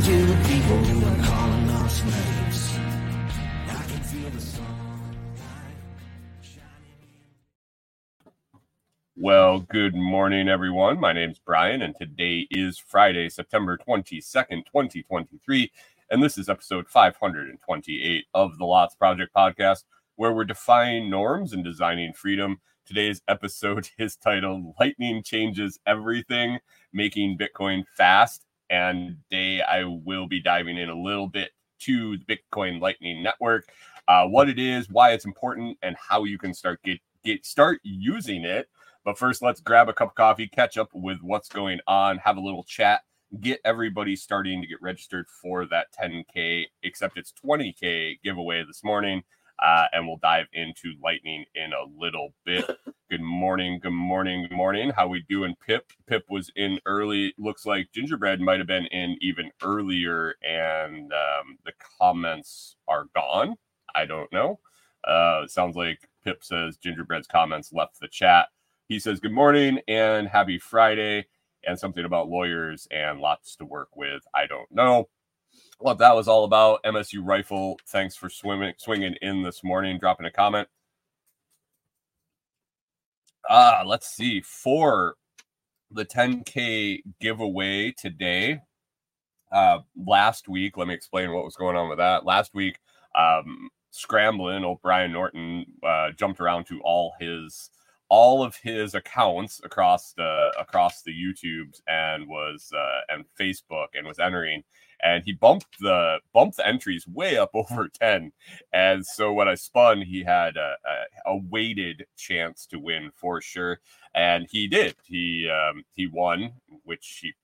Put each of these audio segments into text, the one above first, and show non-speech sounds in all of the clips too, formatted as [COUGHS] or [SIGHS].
to the people who are calling us slaves. I can feel the. Well, good morning, everyone. My name's Brian, and today is Friday, September 22nd, 2023. And this is episode 528 of the Lots Project podcast, where we're defying norms and designing freedom. Today's episode [LAUGHS] is titled Lightning Changes Everything, Making Bitcoin Fast. And today I will be diving in a little bit to the Bitcoin Lightning Network, uh, what it is, why it's important, and how you can start get, get start using it. But first, let's grab a cup of coffee, catch up with what's going on, have a little chat, get everybody starting to get registered for that 10K, except it's 20K giveaway this morning. Uh, and we'll dive into lightning in a little bit. [LAUGHS] Good morning, good morning, good morning. How we doing, Pip? Pip was in early. Looks like Gingerbread might have been in even earlier, and um, the comments are gone. I don't know. Uh, sounds like Pip says Gingerbread's comments left the chat. He says good morning and happy Friday, and something about lawyers and lots to work with. I don't know what that was all about. MSU Rifle, thanks for swimming, swinging in this morning, dropping a comment. Ah, let's see. For the 10K giveaway today, uh, last week, let me explain what was going on with that. Last week, um, scrambling, old Brian Norton uh, jumped around to all his all of his accounts across the across the YouTubes and was uh, and Facebook and was entering and he bumped the bumped the entries way up [LAUGHS] over 10 and so when i spun he had a, a, a weighted chance to win for sure. And he did. He um, he won which he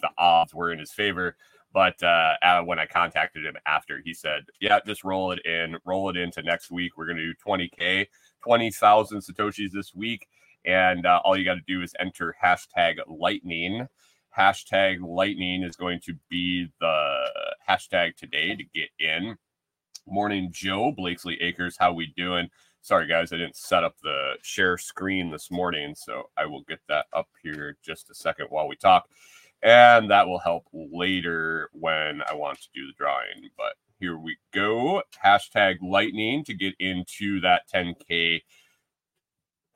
the odds were in his favor. But uh, uh, when I contacted him after, he said, "Yeah, just roll it in, roll it into next week. We're going to do 20k, 20,000 satoshis this week, and uh, all you got to do is enter hashtag Lightning, hashtag lightning is going to be the hashtag today to get in. Morning, Joe Blakesley Acres. How we doing? Sorry, guys, I didn't set up the share screen this morning, so I will get that up here just a second while we talk, and that will help later when I want to do the drawing. But here we go. Hashtag lightning to get into that 10k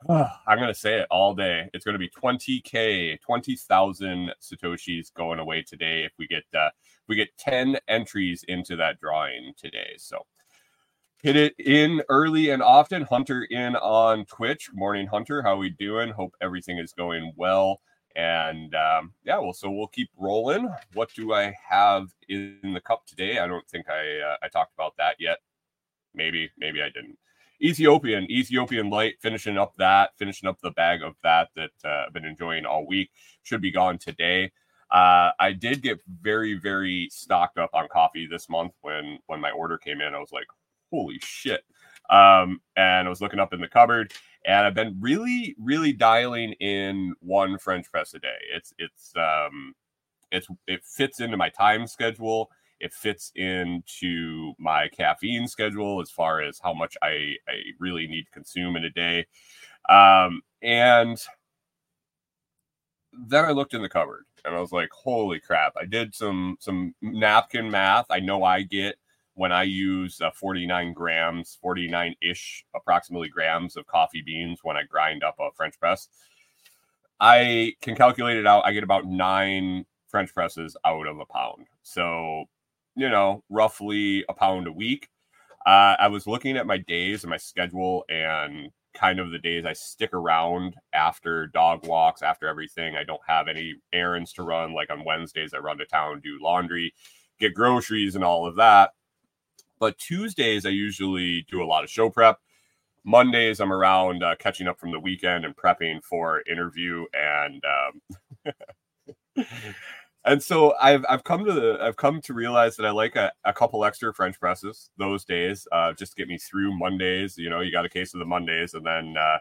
[SIGHS] I'm going to say it all day. It's going to be 20k, 20,000 satoshis going away today if we get uh, we get 10 entries into that drawing today. So hit it in early and often. Hunter in on Twitch. Morning, Hunter. How we doing? Hope everything is going well. And um, yeah, well, so we'll keep rolling. What do I have in the cup today? I don't think I uh, I talked about that yet. Maybe, maybe I didn't. Ethiopian, Ethiopian Light, finishing up that, finishing up the bag of that that uh, I've been enjoying all week. Should be gone today. Uh, I did get very, very stocked up on coffee this month when when my order came in. I was like, holy shit! Um, and I was looking up in the cupboard, and I've been really, really dialing in one French press a day. It's it's um, it's it fits into my time schedule it fits into my caffeine schedule as far as how much I, I really need to consume in a day. Um, and then I looked in the cupboard and I was like, holy crap. I did some some napkin math. I know I get when I use uh, 49 grams, 49 ish approximately grams of coffee beans when I grind up a French press. I can calculate it out. I get about nine French presses out of a pound. So you know, roughly a pound a week. Uh, I was looking at my days and my schedule and kind of the days I stick around after dog walks, after everything. I don't have any errands to run. Like on Wednesdays, I run to town, do laundry, get groceries, and all of that. But Tuesdays, I usually do a lot of show prep. Mondays, I'm around uh, catching up from the weekend and prepping for interview. And um, [LAUGHS] and so I've I've come to the I've come to realize that I like a, a couple extra French presses those days, uh, just to get me through Mondays. You know, you got a case of the Mondays, and then uh,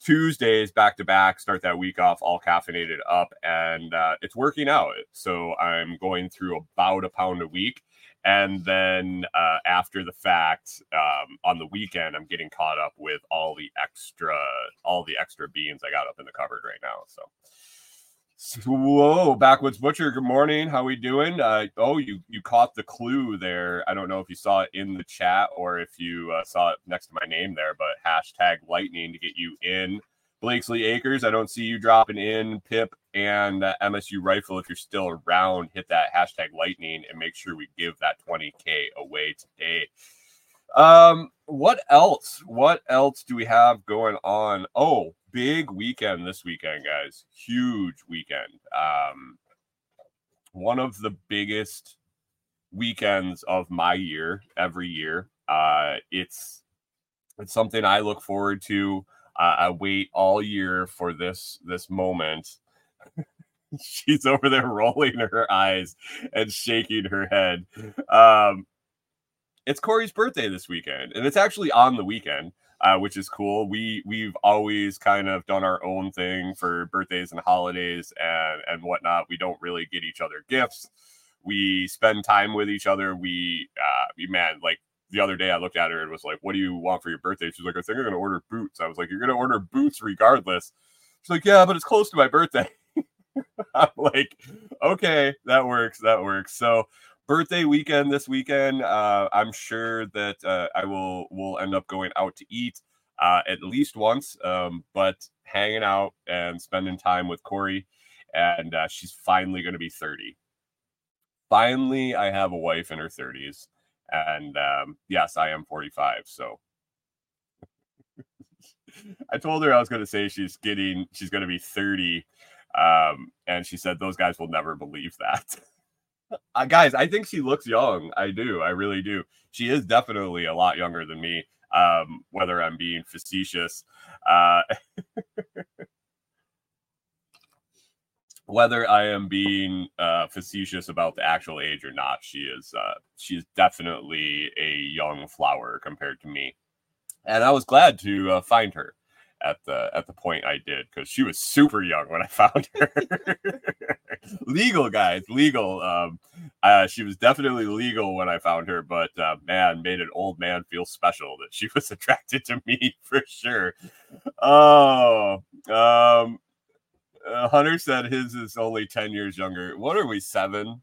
Tuesdays back to back. Start that week off all caffeinated up, and uh, it's working out. So I'm going through about a pound a week, and then uh, after the fact, um, on the weekend, I'm getting caught up with all the extra, all the extra beans I got up in the cupboard right now. So, whoa, backwoods butcher. Good morning. How we doing? Uh, oh, you you caught the clue there. I don't know if you saw it in the chat or if you uh, saw it next to my name there, but hashtag lightning to get you in. Blakesley Acres. I don't see you dropping in. Pip and uh, MSU Rifle, if you're still around, hit that hashtag lightning and make sure we give that 20K away today. Um, what else? What else do we have going on? Oh, big weekend this weekend, guys. Huge weekend. Um, one of the biggest weekends of my year every year. Uh, it's it's something I look forward to. Uh, I wait all year for this this moment [LAUGHS] she's over there rolling her eyes and shaking her head. Um, it's Corey's birthday this weekend, and it's actually on the weekend, uh, which is cool. We we've always kind of done our own thing for birthdays and holidays and and whatnot. We don't really get each other gifts. We spend time with each other. We uh, man like the other day I looked at her and was like, "What do you want for your birthday?" She's like, "I think I'm gonna order boots." I was like, "You're gonna order boots regardless." She's like, "Yeah, but it's close to my birthday." [LAUGHS] I'm like, okay, that works. That works. So birthday weekend this weekend. Uh, I'm sure that uh, I will will end up going out to eat uh, at least once. Um, but hanging out and spending time with Corey, and uh, she's finally going to be 30. Finally, I have a wife in her 30s, and um, yes, I am 45. So. [LAUGHS] I told her I was going to say she's getting she's going to be 30 um, and she said those guys will never believe that. [LAUGHS] uh, guys, I think she looks young. I do. I really do. She is definitely a lot younger than me. Um, whether I'm being facetious, uh, [LAUGHS] whether I am being uh, facetious about the actual age or not, she is uh, she's definitely a young flower compared to me, and I was glad to uh, find her at the at the point I did because she was super young when I [LAUGHS] found her. legal guys, legal. Um, uh, she was definitely legal when I found her, but uh, man, made an old man feel special that she [LAUGHS] was attracted to me for sure. Oh, um, uh, Hunter said his is only ten years younger. What are we seven?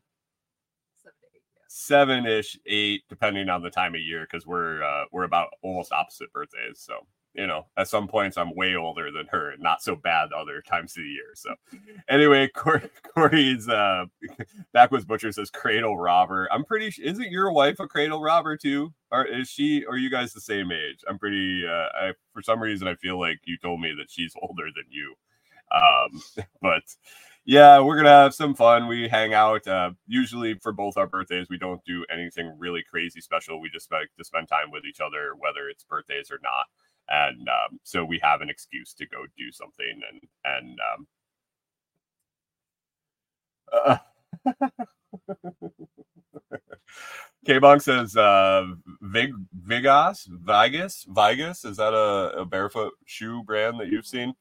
Seven ish, eight, depending on the time of year, because we're uh, we're about almost opposite birthdays. So you know, at some points I'm way older than her, not so bad other times of the year. So, [LAUGHS] anyway, Corey, Corey's uh, backwoods butcher says cradle robber. I'm pretty. Isn't your wife a cradle robber too? Or is she? Or you guys the same age? I'm pretty. Uh, I for some reason I feel like you told me that she's older than you. Um, [LAUGHS] but yeah, we're gonna have some fun. We hang out. Uh, usually for both our birthdays, we don't do anything really crazy special. We just like to spend time with each other, whether it's birthdays or not and um, so we have an excuse to go do something and and um, uh, [LAUGHS] K-Bonk says uh, Vig Vigas Vigas Vigas is that a, a, barefoot shoe brand that you've seen?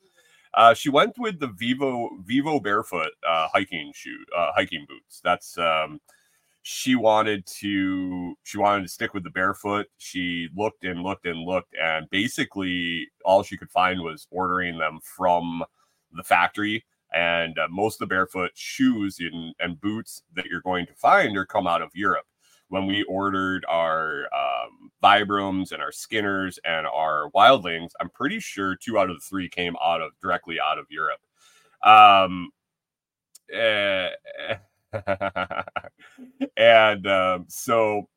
Uh, she went with the Vivo Vivo barefoot uh, hiking shoe uh, hiking boots. That's um, she wanted to she wanted to stick with the barefoot. She looked and looked and looked and basically all she could find was ordering them from the factory. And uh, most of the barefoot shoes and, and boots that you're going to find are come out of europe. When we ordered our um, vibrams and our skinners and our wildlings i'm pretty sure two out of the three came out of directly out of europe. Um, eh, [LAUGHS] and um, so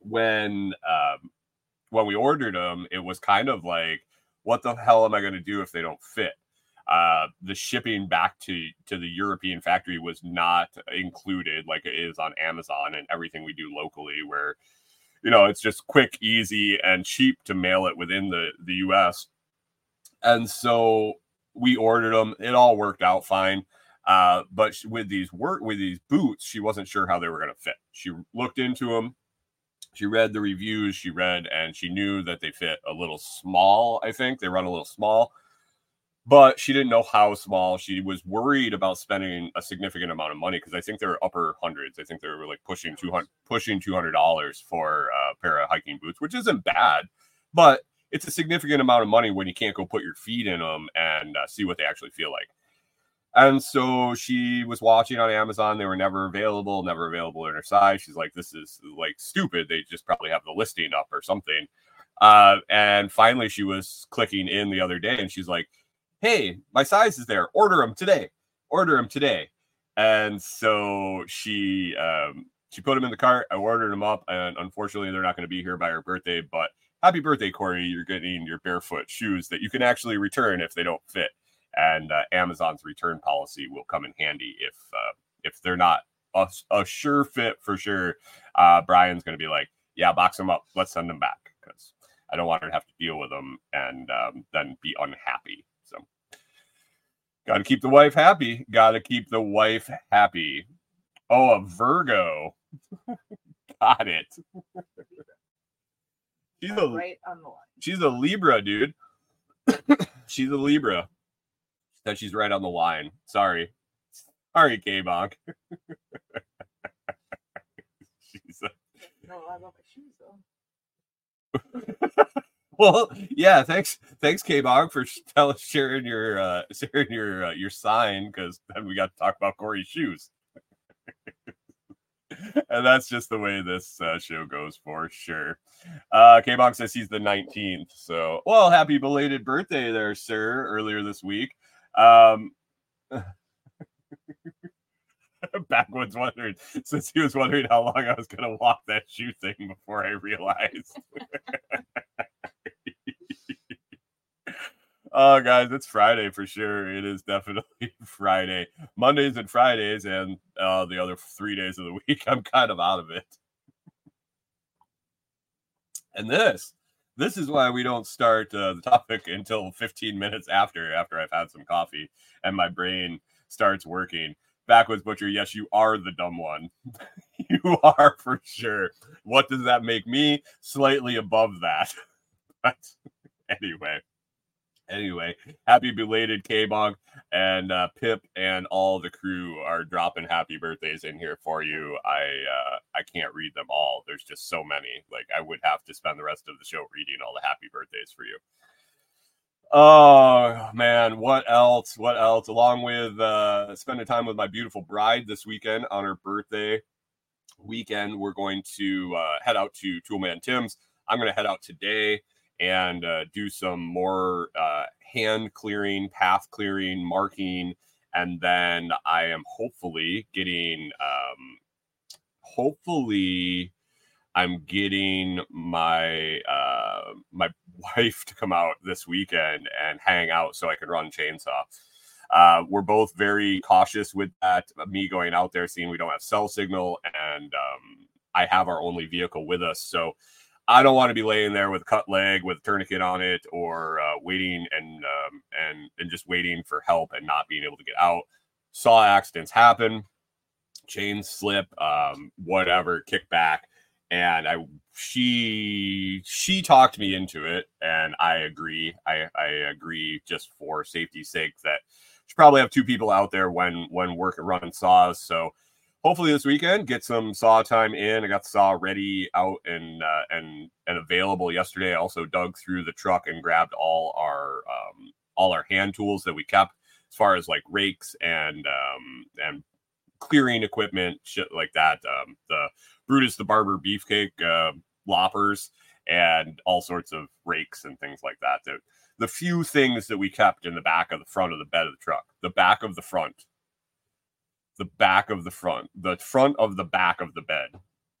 when um, when we ordered them, it was kind of like, what the hell am I going to do if they don't fit? Uh, the shipping back to to the European factory was not included like it is on Amazon and everything we do locally, where you know it's just quick, easy, and cheap to mail it within the the U.S. And so we ordered them. It all worked out fine. Uh, but with these work with these boots, she wasn't sure how they were going to fit. She looked into them. She read the reviews. She read and she knew that they fit a little small. I think they run a little small. but she didn't know how small. She was worried about spending a significant amount of money because I think they're upper hundreds. I think they were like pushing two hundred, pushing two hundred dollars for a pair of hiking boots, which isn't bad, but it's a significant amount of money when you can't go put your feet in them and uh, see what they actually feel like. And so she was watching on Amazon. They were never available, never available in her size. She's like, this is like stupid. They just probably have the listing up or something. Uh, and finally, she was clicking in the other day and she's like, hey, my size is there. Order them today. Order them today. And so she um, she put them in the cart. I ordered them up, and unfortunately, they're not going to be here by her birthday. But happy birthday, Corey! You're getting your barefoot shoes that you can actually return if they don't fit and uh, Amazon's return policy will come in handy if uh, if they're not a, a, sure fit for sure. Uh, Brian's going to be like, "Yeah, box them up. Let's send them back because I don't want her to have to deal with them and um, then be unhappy." So, got to keep the wife happy. Got to keep the wife happy. Oh, a Virgo. [LAUGHS] got it. she's a right on the line. She's a Libra, dude. she's a Libra that she's right on the line. Sorry. Sorry, K Bonk. [LAUGHS] she's. No, I love my shoes though. [LAUGHS] well, yeah, thanks, thanks, K Bog, for tell, sharing your uh, [LAUGHS] sharing your uh, your sign because then we got to talk about Corey's shoes, and that's just the way this uh, show goes for sure. Uh, K Bog says he's the nineteenth, so well, happy belated birthday there, sir. Earlier this week, um, [LAUGHS] backwoods wondering since he was wondering how long I was going to walk that shoe thing before I realized. [LAUGHS] oh, guys, it's Friday for sure. It is definitely [LAUGHS] Friday. Mondays and Fridays, and uh, the other three days of the week, I'm kind of out of it. And this this is why we don't start uh, the topic until 15 minutes after after I've had some coffee and my brain starts working. Backwoods Butcher, yes, you are the dumb one. [LAUGHS] you are for sure. What does that make me? Slightly above that. [LAUGHS] but anyway. Anyway, happy belated K-Bonk and uh, Pip and all the crew are dropping happy birthdays in here for you. I uh, I can't read them all. There's just so many. Like I would have to spend the rest of the show reading all the happy birthdays for you. Oh man, what else? What else? Along with uh, spending time with my beautiful bride this weekend on her birthday weekend, we're going to uh, head out to Toolman Tim's. I'm going to head out today and uh, do some more uh, hand clearing, path clearing, marking, and then I am hopefully getting, um, hopefully, I'm getting my uh, my [LAUGHS] wife to come out this weekend and hang out so I can run chainsaw. Uh, we're both very cautious with that. Me going out there, seeing we don't have cell signal, and um, I have our only vehicle with us, so I don't want to be laying there with a cut leg with a tourniquet on it or uh, waiting and um, and and just waiting for help and not being able to get out. Saw accidents happen, chains slip, um, whatever, kick back, and I she she talked me into it, and I agree. I I agree just for safety's sake that should probably have two people out there when when working running saws. So hopefully this weekend get some saw time in. I got the saw ready out and uh, and and available yesterday. I also dug through the truck and grabbed all our um, all our hand tools that we kept, as far as like rakes and um, and clearing equipment, shit like that. Um, the Brutus the Barber Beefcake uh, loppers and all sorts of rakes and things like that. The, the few things that we kept in the back of the front of the bed of the truck, the back of the front the back of the front, the front of the back of the bed,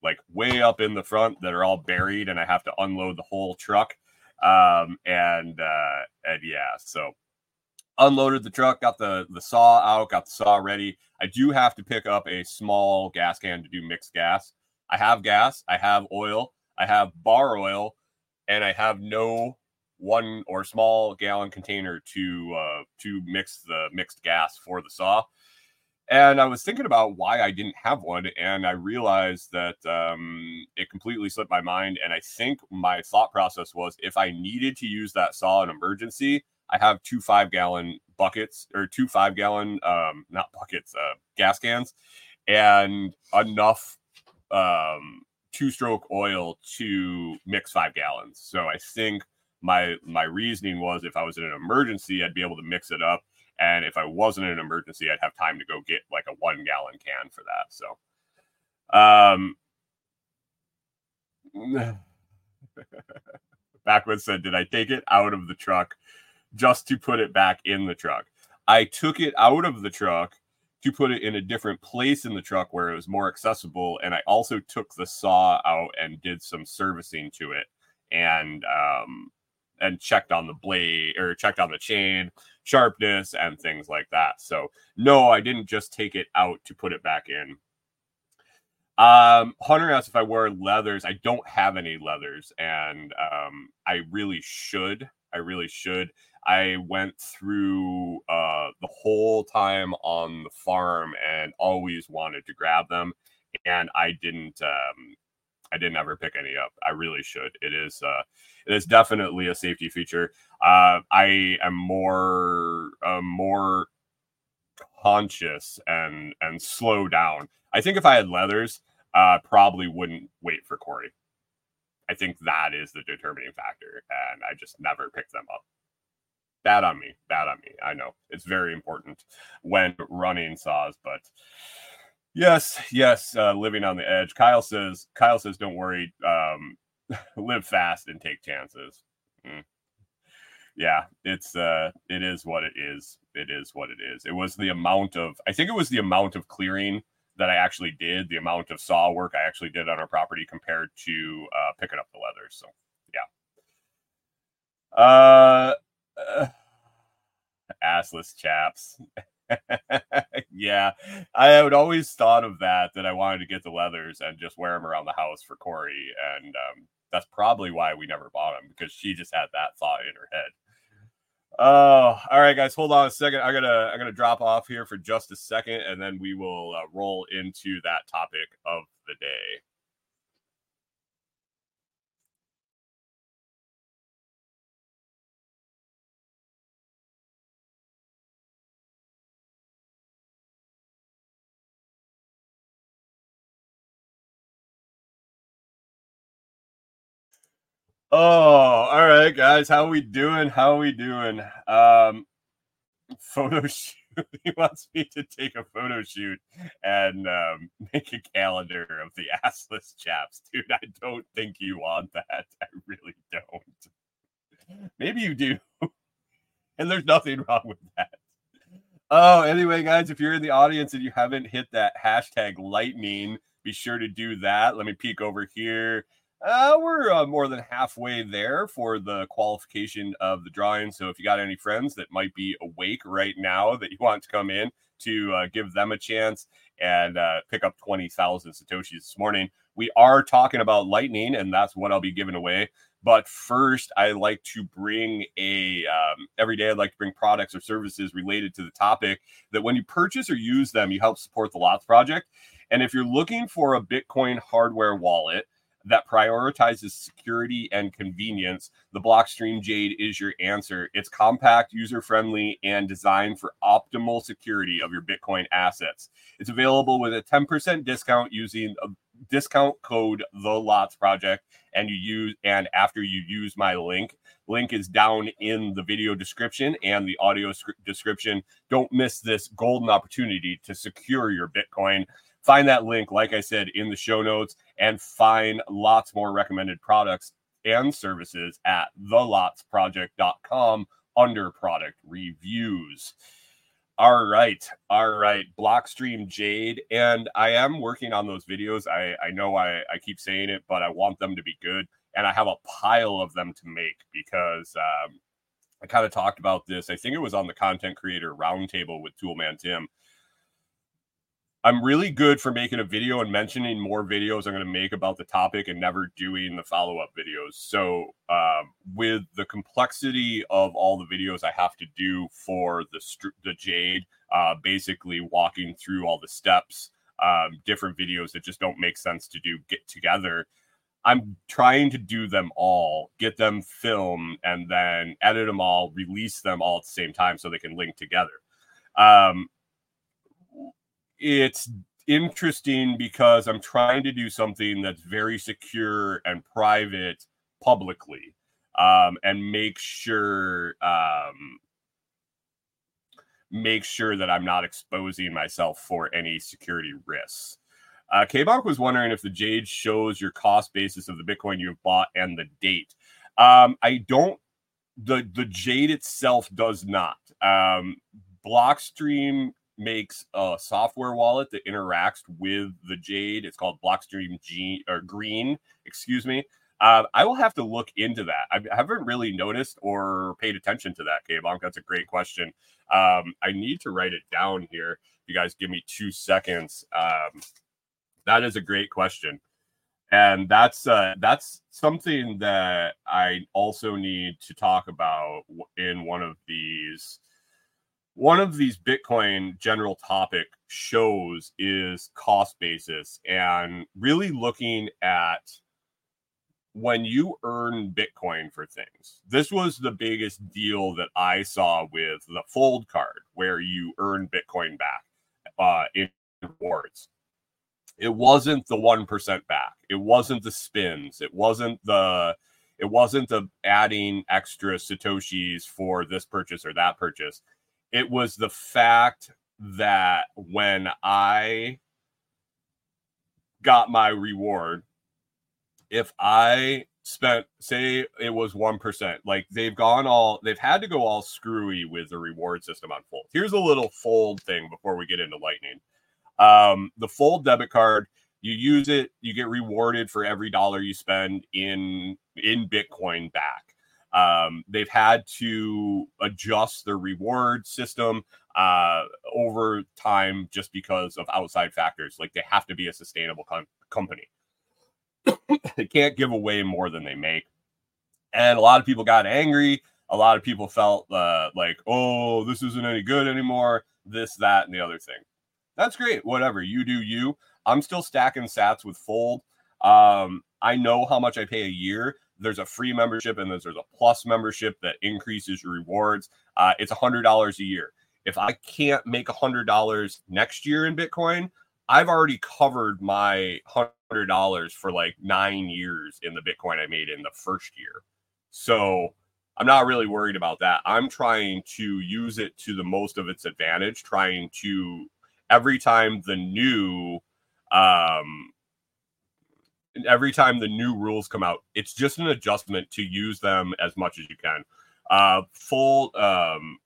like way up in the front that are all buried, and I have to unload the whole truck. Um, and uh, and yeah, so unloaded the truck, got the the saw out, got the saw ready. I do have to pick up a small gas can to do mixed gas. I have gas, I have oil, I have bar oil, and I have no one or small gallon container to uh, to mix the mixed gas for the saw. And I was thinking about why I didn't have one, and I realized that um, it completely slipped my mind. And I think my thought process was if I needed to use that saw in emergency, I have two five gallon buckets or two five gallon, um, not buckets, uh, gas cans, and enough um, two stroke oil to mix five gallons. So I think my my reasoning was if I was in an emergency, I'd be able to mix it up, and if I wasn't in an emergency, I'd have time to go get like a one gallon can for that. So, um, [LAUGHS] Backwoods said, Did I take it out of the truck just to put it back in the truck? I took it out of the truck to put it in a different place in the truck where it was more accessible. And I also took the saw out and did some servicing to it and um and checked on the blade or checked on the chain sharpness and things like that. So no, I didn't just take it out to put it back in. Um, Hunter asked if I wear leathers. I don't have any leathers, and um, I really should. I really should. I went through uh, the whole time on the farm and always wanted to grab them, and I didn't. Um, I didn't ever pick any up. I really should. It is. Uh, it is definitely a safety feature. Uh, I am more, uh, more conscious and and slow down. I think if I had leathers, uh, probably wouldn't wait for Corey. I think that is the determining factor, and I just never picked them up. Bad on me. Bad on me. I know it's very important when running saws, but yes, yes, uh, living on the edge. Kyle says. Kyle says, "Don't worry. Um, [LAUGHS] live fast and take chances." Mm. Yeah, it's uh, it is what it is. It is what it is. It was the amount of. I think it was the amount of clearing that I actually did, the amount of saw work I actually did on our property compared to uh, picking up the leather. So, yeah. Uh, uh assless chaps. [LAUGHS] [LAUGHS] yeah, I had always thought of that, that I wanted to get the leathers and just wear them around the house for Corey. And um, that's probably why we never bought them because she just had that thought in her head. Oh, all right, guys. Hold on a second. I'm gonna I'm gonna drop off here for just a second, and then we will uh, roll into that topic of the day. Oh, all right, guys. How we doing? How we doing? Um, [LAUGHS] photo shoot. he wants me to take a photo shoot and um, [LAUGHS] make a calendar of the assless chaps, dude. I don't think you want that. [LAUGHS] I really don't. Maybe you do, and there's nothing wrong with that. Oh, anyway, guys, if you're in the audience and you haven't hit that hashtag lightning, be sure to do that. Let me peek over here. Uh, we're uh, more than halfway there for the qualification of the drawing. So if you got any friends that might be awake right now that you want to come in to uh, give them a chance and uh, pick up 20,000 Satoshis this morning, we are talking about lightning, and that's what I'll be giving away. But first, I like to bring a um, every day. I'd like to bring products or services related to the topic that when you purchase or use them, you help support the Lots Project. And if you're looking for a Bitcoin hardware wallet, that prioritizes security and convenience, the Blockstream Jade is your answer. It's compact, user friendly, and designed for optimal security of your Bitcoin assets. It's available with a 10% discount using a discount code the lots project and you use and after you use my link link is down in the video description and the audio description don't miss this golden opportunity to secure your bitcoin Find that link, like I said, in the show notes and find lots more recommended products and services at thelotsproject.com under product reviews. All right. All right. Blockstream Jade. And I am working on those videos. I, I know I, I keep saying it, but I want them to be good. And I have a pile of them to make because um, I kind of talked about this. I think it was on the content creator roundtable with Toolman Tim. I'm really good for making a video and mentioning more videos I'm going to make about the topic and never doing the follow up videos. So, um, with the complexity of all the videos I have to do for the the Jade, uh, basically walking through all the steps, um, different videos that just don't make sense to do get together. I'm trying to do them all, get them filmed, and then edit them all, release them all at the same time so they can link together. Um, it's interesting because I'm trying to do something that's very secure and private publicly um, and make sure um, make sure that I'm not exposing myself for any security risks. Uh, K-Bonk was wondering if the Jade shows your cost basis of the Bitcoin you've bought and the date. Um, I don't. The the Jade itself does not. Um, Blockstream makes a software wallet that interacts with the Jade. It's called Blockstream G or Green. Excuse me. Uh, I will have to look into that. I haven't really noticed or paid attention to that, K-Bonk. That's a great question. Um, I need to write it down here. You guys give me two seconds. Um, that is a great question, and that's uh, that's something that I also need to talk about in one of these one of these Bitcoin general topic shows is cost basis and really looking at when you earn Bitcoin for things. This was the biggest deal that I saw with the Fold card, where you earn Bitcoin back uh, in rewards. It wasn't the one percent back. It wasn't the spins. It wasn't the. It wasn't the adding extra satoshis for this purchase or that purchase. It was the fact that when I got my reward if I spent say it was 1%, like they've gone all they've had to go all screwy with the reward system on Fold. Here's a little Fold thing before we get into Lightning. Um, the Fold debit card, you use it, you get rewarded for every dollar you spend in in Bitcoin back. Um, they've had to adjust their reward system uh, over time just because of outside factors. Like they have to be a sustainable com- company. [COUGHS] they can't give away more than they make. And a lot of people got angry. A lot of people felt uh, like, oh, this isn't any good anymore. This, that, and the other thing. That's great. Whatever. You do you. I'm still stacking sats with Fold. Um, I know how much I pay a year. There's a free membership and there's, there's a plus membership that increases your rewards. Uh, it's $100 a year. If I can't make $100 next year in Bitcoin, I've already covered my hundred dollars for like nine years in the Bitcoin I made in the first year. So I'm not really worried about that. I'm trying to use it to the most of its advantage, trying to every time the new um every time the new rules come out, it's just an adjustment to use them as much as you can. Uh full um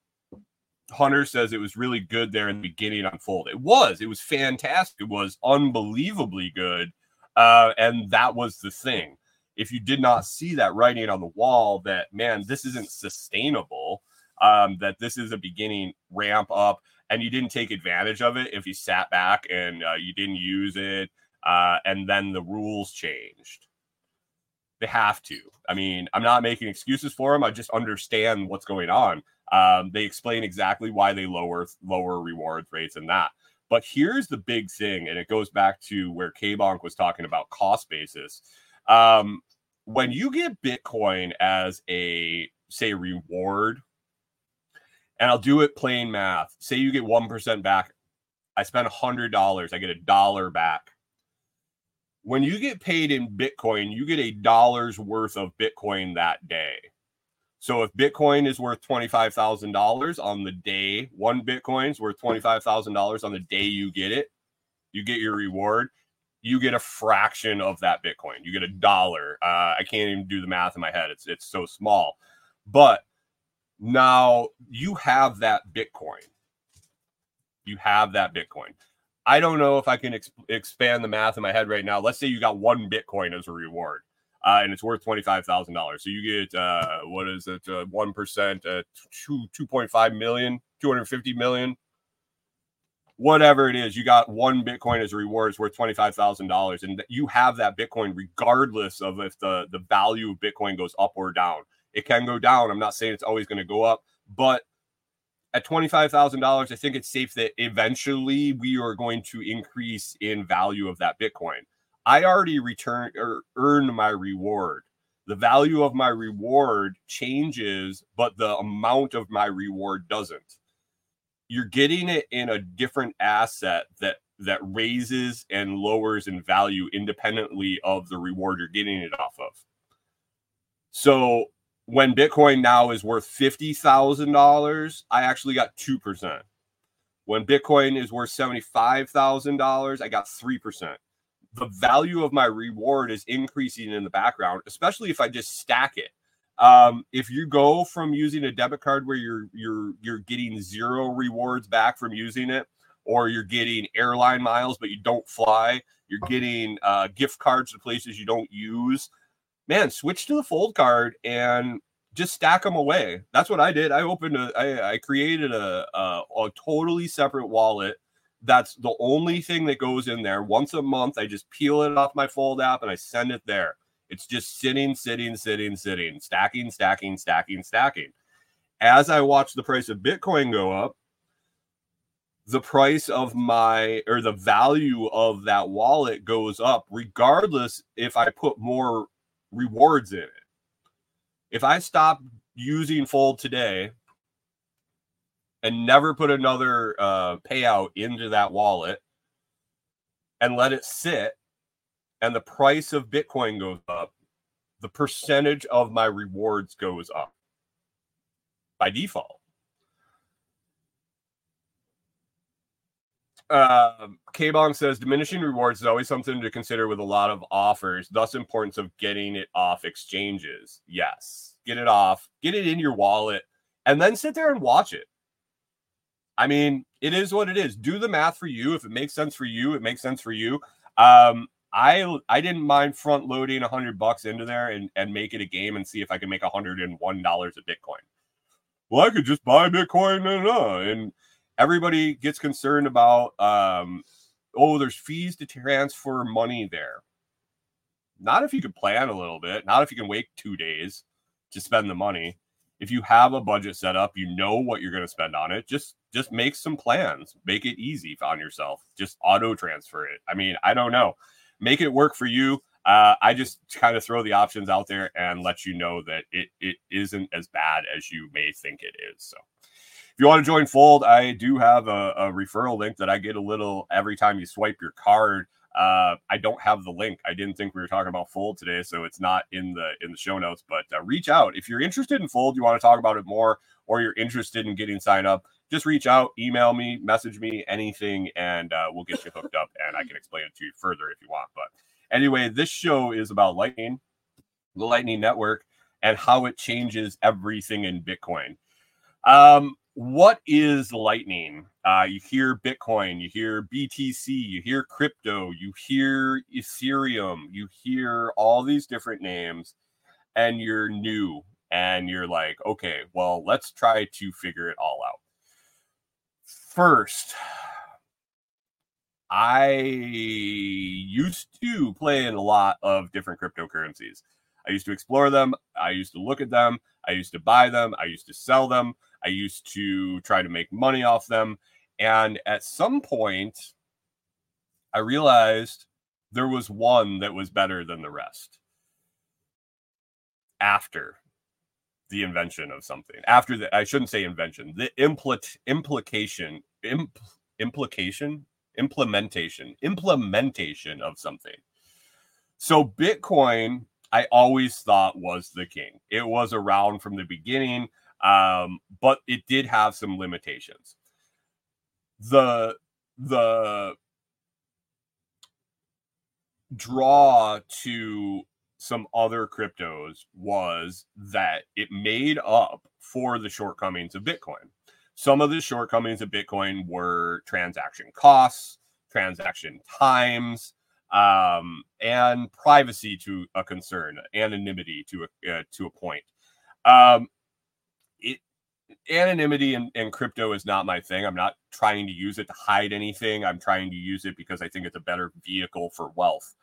Hunter says it was really good there in the beginning on Fold. It was. It was fantastic. It was unbelievably good. Uh, and that was the thing. If you did not see that writing on the wall that, man, this isn't sustainable, um, that this is a beginning ramp up, and you didn't take advantage of it if you sat back and uh, you didn't use it, uh, and then the rules changed. They have to. I mean, I'm not making excuses for them. I just understand what's going on. Um, they explain exactly why they lower lower reward rates and that. But here's the big thing, and it goes back to where K-Bonk was talking about cost basis. Um, when you get Bitcoin as a say reward, and I'll do it plain math. Say you get one percent back. I spend a hundred dollars. I get a dollar back. When you get paid in Bitcoin, you get a dollar's worth of Bitcoin that day. So if Bitcoin is worth $25,000 on the day, one Bitcoin is worth $25,000 on the day you get it, you get your reward, you get a fraction of that Bitcoin. You get a dollar. Uh, I can't even do the math in my head. It's it's so small. But now you have that Bitcoin. You have that Bitcoin. I don't know if I can ex- expand the math in my head right now. Let's say you got one Bitcoin as a reward uh, and it's worth twenty five thousand dollars. So you get uh, what is it? Uh, one uh, two two whatever it is. You got one Bitcoin as a reward. It's worth twenty five thousand dollars, and you have that Bitcoin regardless of if the the value of Bitcoin goes up or down. It can go down. I'm not saying it's always going to go up, but at $25,000, I think it's safe that eventually we are going to increase in value of that Bitcoin. I already return or earn my reward. The value of my reward changes, but the amount of my reward doesn't. You're getting it in a different asset that that raises and lowers in value independently of the reward you're getting it off of. So when Bitcoin now is worth $50,000, I actually got 2%. When Bitcoin is worth $75,000, I got 3%. The value of my reward is increasing in the background, especially if I just stack it. Um, if you go from using a debit card where you're you're you're getting zero rewards back from using it, or you're getting airline miles but you don't fly, you're getting uh, gift cards to places you don't use, man, switch to the fold card and just stack them away. That's what I did. I opened a, I, I created a, a, a totally separate wallet. That's the only thing that goes in there. Once a month, I just peel it off my Fold app and I send it there. It's just sitting, sitting, sitting, sitting, stacking, stacking, stacking, stacking. As I watch the price of Bitcoin go up, the price of my or the value of that wallet goes up, regardless if I put more rewards in it. If I stop using Fold today and never put another uh, payout into that wallet and let it sit, and the price of Bitcoin goes up, the percentage of my rewards goes up by default. Uh, K-Bonk says diminishing rewards is always something to consider with a lot of offers, thus importance of getting it off exchanges. Yes, get it off, get it in your wallet, and then sit there and watch it. I mean, it is what it is. Do the math for you. If it makes sense for you, it makes sense for you. Um, I I didn't mind front loading a hundred bucks into there and, and make it a game and see if I can make a hundred and one dollars of Bitcoin. Well, I could just buy Bitcoin and uh, and everybody gets concerned about um, oh there's fees to transfer money there. Not if you can plan a little bit not if you can wait two days to spend the money. If you have a budget set up you know what you're going to spend on it just just make some plans make it easy on yourself just auto transfer it. I mean i don't know. Make it work for you. Uh, i just kind of throw the options out there and let you know that it, it isn't as bad as you may think it is so if you want to join Fold, I do have a, a referral link that I get a little every time you swipe your card. Uh, I don't have the link. I didn't think we were talking about Fold today, so it's not in the in the show notes. But uh, reach out if you're interested in Fold. You want to talk about it more, or you're interested in getting signed up. Just reach out, email me, message me, anything, and uh, we'll get you hooked up, and I can explain it to you further if you want. But anyway, this show is about Lightning, the Lightning Network, and how it changes everything in Bitcoin. Um, what is lightning? Uh, you hear bitcoin you hear btc you hear crypto you hear ethereum you hear all these different names and you're new and you're like okay well let's try to figure it all out. First i used to play in a lot of different cryptocurrencies. I used to explore them i used to look at them i used to buy them i used to sell them I used to try to make money off them. And at some point, I realized there was one that was better than the rest after the invention of something. After the, I shouldn't say invention, the impl- implication, imp- implication, implementation, implementation of something. So Bitcoin, I always thought was the king. It was around from the beginning um, but it did have some limitations. The the draw to some other cryptos was that it made up for the shortcomings of Bitcoin. Some of the shortcomings of Bitcoin were transaction costs, transaction times, um, and privacy to a concern, anonymity to a uh, to a point. Um, anonymity and, in crypto is not my thing. I'm not trying to use it to hide anything. I'm trying to use it because I think it's a better vehicle for wealth.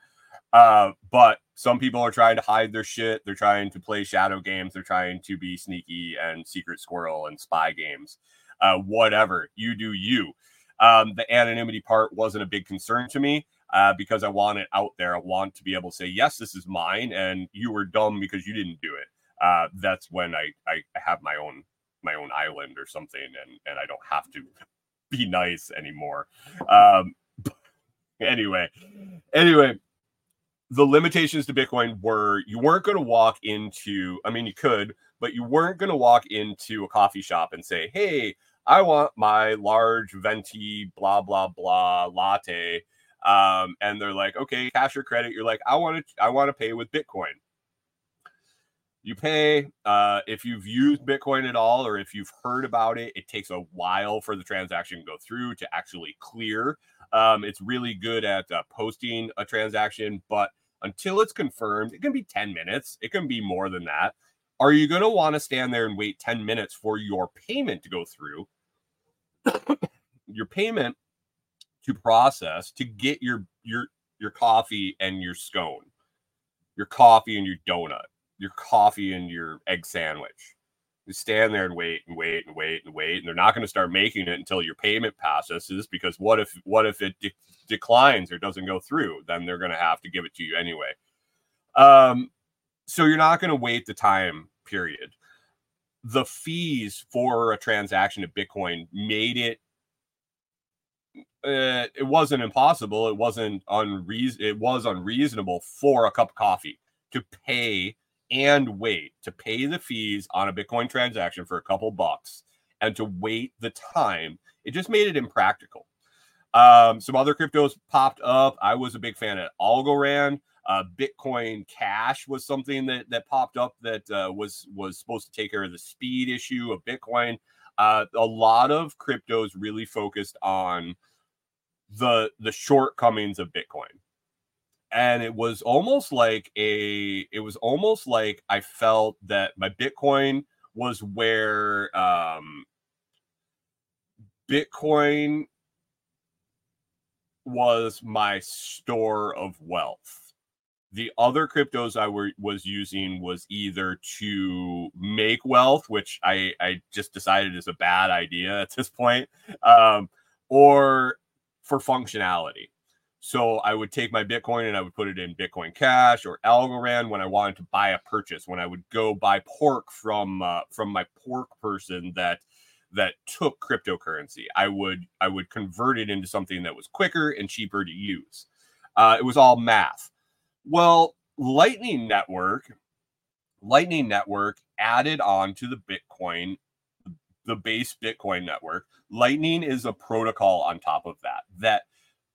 Uh, but some people are trying to hide their shit. They're trying to play shadow games. They're trying to be sneaky and secret squirrel and spy games. Uh, whatever you do, you. Um, the anonymity part wasn't a big concern to me. uh, because I want it out there. I want to be able to say, yes, this is mine, and you were dumb because you didn't do it. Uh, that's when I, I have my own my own island or something, and and I don't have to [LAUGHS] be nice anymore. Um, [LAUGHS] anyway, anyway, the limitations to Bitcoin were you weren't going to walk into. I mean, you could, but you weren't going to walk into a coffee shop and say, "Hey, I want my large venti blah blah blah latte." Um, and they're like, "Okay, cash or credit?" You're like, "I want to, I want to pay with Bitcoin." You pay. Uh, if you've used Bitcoin at all, or if you've heard about it, it takes a while for the transaction to go through to actually clear. Um, it's really good at uh, posting a transaction, but until it's confirmed, it can be 10 minutes. It can be more than that. Are you going to want to stand there and wait 10 minutes for your payment to go through? your payment to process to get your your your coffee and your scone, your coffee and your donut, your coffee and your egg sandwich. You stand there and wait and wait and wait and wait, and they're not going to start making it until your payment processes. Because what if what if it de- declines or doesn't go through? Then they're going to have to give it to you anyway. Um, so you're not going to wait the time period. The fees for a transaction of Bitcoin made it uh, it wasn't impossible. It wasn't unreason. It was unreasonable for a cup of coffee to pay and wait to pay the fees on a Bitcoin transaction for a couple bucks and to wait the time. It just made it impractical. Um, some other cryptos popped up. I was a big fan of Algorand. Uh, Bitcoin Cash was something that that popped up that uh, was was supposed to take care of the speed issue of Bitcoin. Uh, a lot of cryptos really focused on the the shortcomings of Bitcoin. And it was almost like a it was almost like I felt that my Bitcoin was where um Bitcoin was my store of wealth. The other cryptos I were was using was either to make wealth, which I I just decided is a bad idea at this point, um, or for functionality. So I would take my Bitcoin and I would put it in Bitcoin Cash or Algorand when I wanted to buy a purchase. When I would go buy pork from uh, from my pork person that that took cryptocurrency, I would I would convert it into something that was quicker and cheaper to use. Uh, it was all math. Well, Lightning Network, Lightning Network added on to the Bitcoin, the base Bitcoin network. Lightning is a protocol on top of that that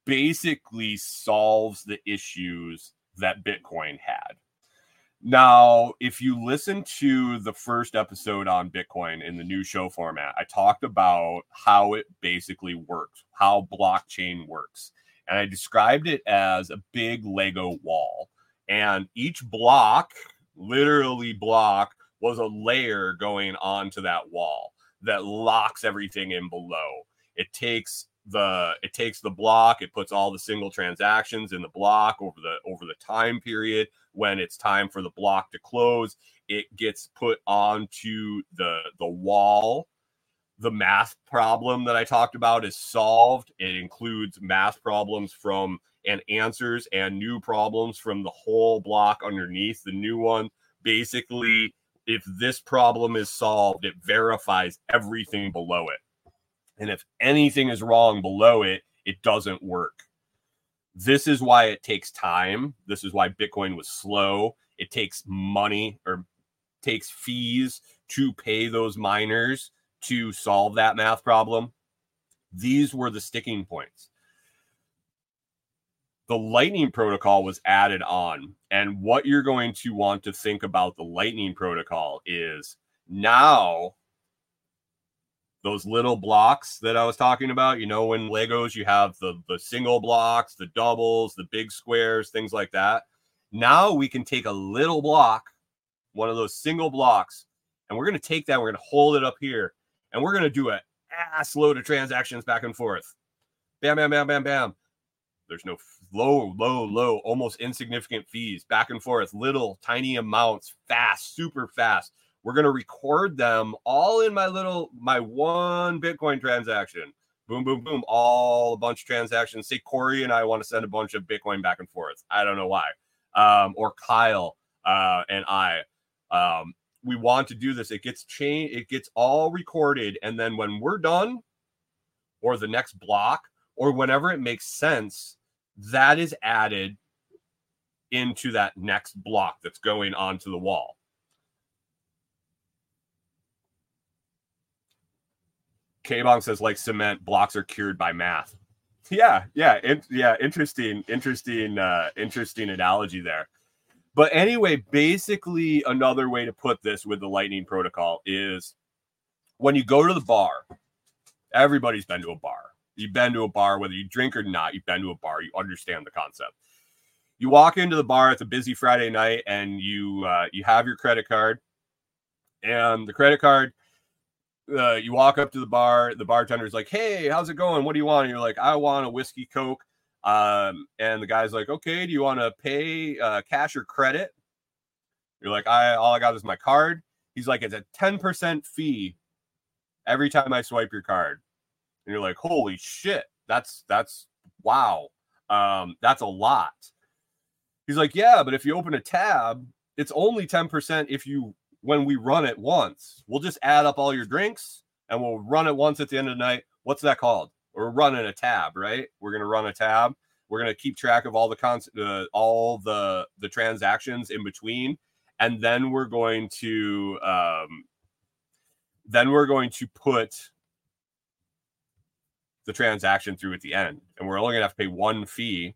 basically solves the issues that Bitcoin had. Now, if you listen to the first episode on Bitcoin in the new show format, I talked about how it basically works, how blockchain works. And I described it as a big Lego wall. And each block, literally block, was a layer going onto that wall that locks everything in below. It takes the it takes the block it puts all the single transactions in the block over the over the time period. When it's time for the block to close it gets put onto the the wall. The math problem that i talked about is solved. It includes math problems from and answers and new problems from the whole block underneath the new one. Basically if this problem is solved it verifies everything below it and if anything is wrong below it, it doesn't work. This is why it takes time. This is why Bitcoin was slow. It takes money or takes fees to pay those miners to solve that math problem. These were the sticking points. The Lightning protocol was added on. And what you're going to want to think about the Lightning protocol is now those little blocks that I was talking about. You know, when Legos, you have the the single blocks, the doubles, the big squares, things like that. Now we can take a little block, one of those single blocks, and we're going to take that. We're going to hold it up here, and we're going to do an ass load of transactions back and forth. Bam, bam, bam, bam, bam. There's no low, low, low, almost insignificant fees back and forth, little tiny amounts, fast, super fast we're going to record them all in my little, my one Bitcoin transaction. boom, boom, boom, all a bunch of transactions. Say Corey and I want to send a bunch of Bitcoin back and forth. I don't know why. Um, or Kyle uh, and I. Um, we want to do this. It gets changed, it gets all recorded. And then when we're done, or the next block, or whenever it makes sense, that is added into that next block that's going onto the wall. K-Bonk says, like cement, blocks are cured by math. Yeah, yeah, in, yeah. Interesting, interesting, uh, interesting analogy there. But anyway, basically, another way to put this with the Lightning protocol is when you go to the bar, everybody's been to a bar. You've been to a bar, whether you drink or not, you've been to a bar, you understand the concept. You walk into the bar, it's a busy Friday night, and you uh, you have your credit card, and the credit card uh, you walk up to the bar, the bartender's like, Hey, how's it going? What do you want? And you're like, I want a whiskey Coke. Um, and the guy's like, Okay, do you want to pay uh, cash or credit? You're like, I all I got is my card. He's like, It's a 10% fee every time I swipe your card. And you're like, Holy shit, that's that's wow. Um, that's a lot. He's like, Yeah, but if you open a tab, it's only 10% if you when we run it once. We'll just add up all your drinks and we'll run it once at the end of the night. What's that called? We're running a tab, right? We're to run a tab. We're to keep track of all the con- uh, all the the transactions in between, and then we're going to um, then we're going to put the transaction through at the end, and we're only to have to pay one fee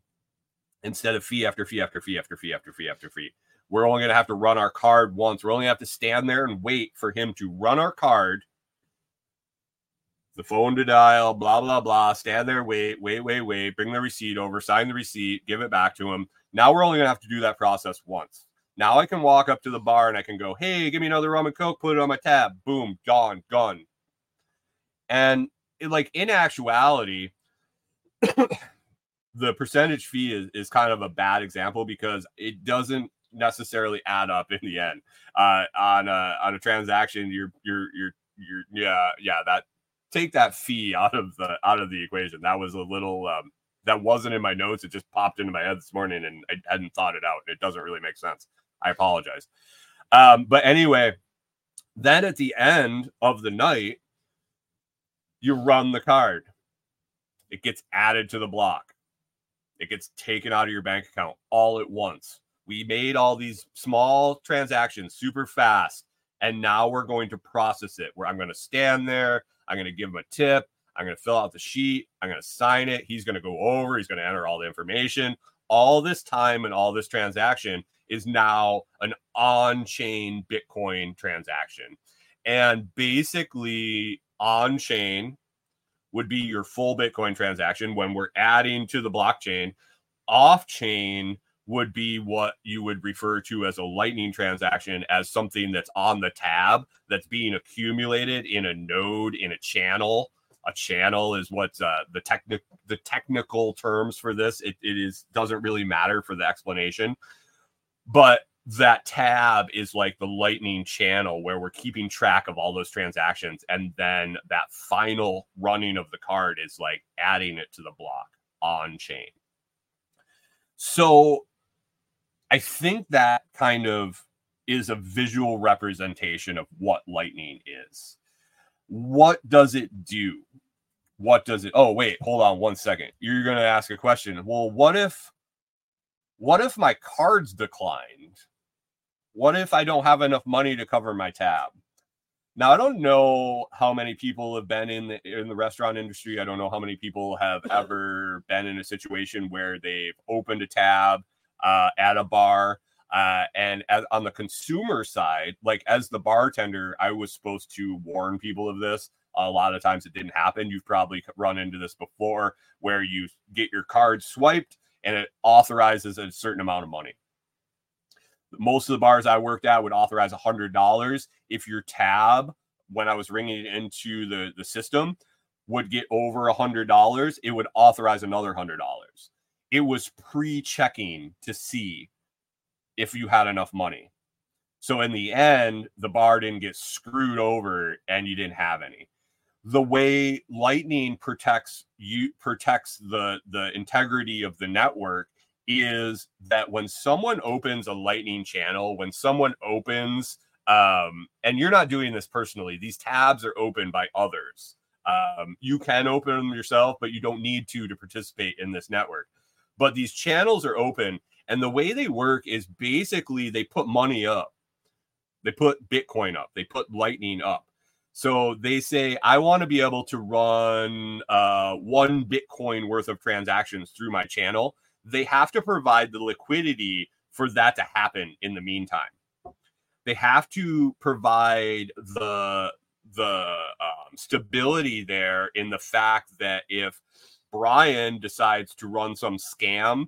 instead of fee after fee after fee after fee after fee after fee. We're only going to have to run our card once. We're only have to stand there and wait for him to run our card. The phone to dial, blah, blah, blah. Stand there, wait, wait, wait, wait. Bring the receipt over, sign the receipt, give it back to him. Now we're only going to have to do that process once. Now I can walk up to the bar and I can go, hey, give me another rum and coke, put it on my tab. Boom, gone, gone. And it, like in actuality, [COUGHS] the percentage fee is, is kind of a bad example because it doesn't necessarily add up in the end. Uh, on a on a transaction, you're you're you're you're yeah yeah that take that fee out of the out of the equation. That was a little um, that wasn't in my notes. It just popped into my head this morning, and I hadn't thought it out. It doesn't really make sense. I apologize. Um, but anyway, then at the end of the night, you run the card. It gets added to the block. It gets taken out of your bank account all at once. We made all these small transactions super fast. And now we're going to process it where I'm going to stand there. I'm going to give him a tip. I'm going to fill out the sheet. I'm going to sign it. He's going to go over. He's going to enter all the information. All this time and all this transaction is now an on chain Bitcoin transaction. And basically, on chain would be your full Bitcoin transaction when we're adding to the blockchain. Off chain would be what you would refer to as a lightning transaction as something that's on the tab that's being accumulated in a node in a channel. A channel is what uh, the technic the technical terms for this. It, it is doesn't really matter for the explanation. But that tab is like the lightning channel where we're keeping track of all those transactions and then that final running of the card is like adding it to the block on chain. So I think that kind of is a visual representation of what lightning is. What does it do? What does it? Oh, wait, hold on one second. You're going to ask a question. Well, what if what if my cards declined? What if I don't have enough money to cover my tab? Now I don't know how many people have been in the in the restaurant industry. I don't know how many people have [LAUGHS] ever been in a situation where they've opened a tab uh, at a bar. Uh, and as, on the consumer side, like as the bartender, I was supposed to warn people of this. A lot of times it didn't happen. You've probably run into this before where you get your card swiped and it authorizes a certain amount of money. Most of the bars I worked at would authorize $100 if your tab, when I was ringing it into the, the system, would get over $100, it would authorize another $100 it was pre-checking to see if you had enough money. So in the end, the bar didn't get screwed over and you didn't have any. the way lightning protects you protects the the integrity of the network is that when someone opens a lightning channel when someone opens um and you're not doing this personally these tabs are opened by others um you can open them yourself but you don't need to to participate in this network but these channels are open and the way they work is basically they put money up they put bitcoin up they put lightning up so they say, I want to be able to run uh, one Bitcoin worth of transactions through my channel. They have to provide the liquidity for that to happen in the meantime. They have to provide the the um, stability there in the fact that if Brian decides to run some scam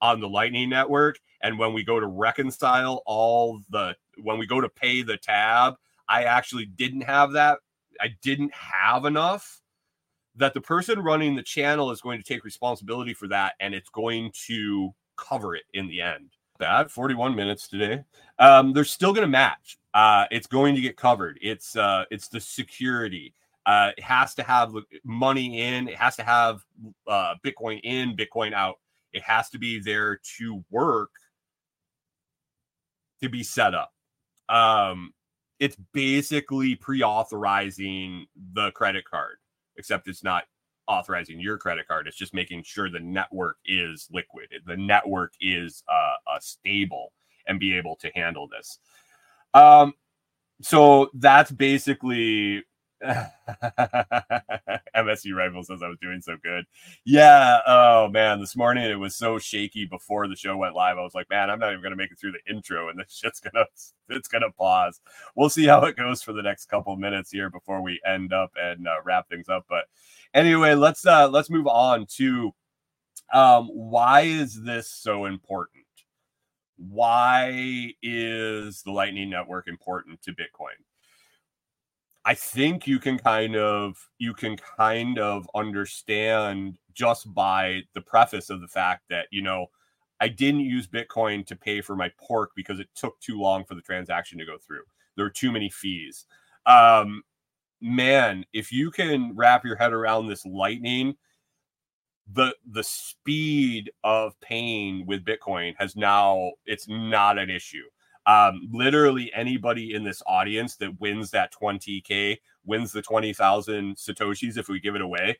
on the Lightning Network, and when we go to reconcile all the when we go to pay the tab, I actually didn't have that. I didn't have enough that the person running the channel is going to take responsibility for that and it's going to cover it in the end. Bad 41 minutes today. Um, they're still going to match. Uh, it's going to get covered. It's uh, it's the security. Uh, it has to have money in. It has to have uh, Bitcoin in, Bitcoin out. It has to be there to work to be set up. Um, it's basically pre-authorizing the credit card, except it's not authorizing your credit card. It's just making sure the network is liquid, the network is uh, uh, stable, and be able to handle this. Um, so that's basically [LAUGHS] MSU Rifle says I was doing so good. Yeah. Oh man, this morning it was so shaky before the show went live. I was like, man, I'm not even gonna make it through the intro, and this [LAUGHS] shit's gonna it's gonna pause. We'll see how it goes for the next couple minutes here before we end up and uh, wrap things up. But anyway, let's uh let's move on to um why is this so important? Why is the Lightning Network important to Bitcoin? I think you can kind of you can kind of understand just by the preface of the fact that you know I didn't use Bitcoin to pay for my pork because it took too long for the transaction to go through. There were too many fees. Um, man, if you can wrap your head around this lightning, the the speed of paying with Bitcoin has now it's not an issue um, literally anybody in this audience that wins that 20k wins the 20,000 satoshis if we give it away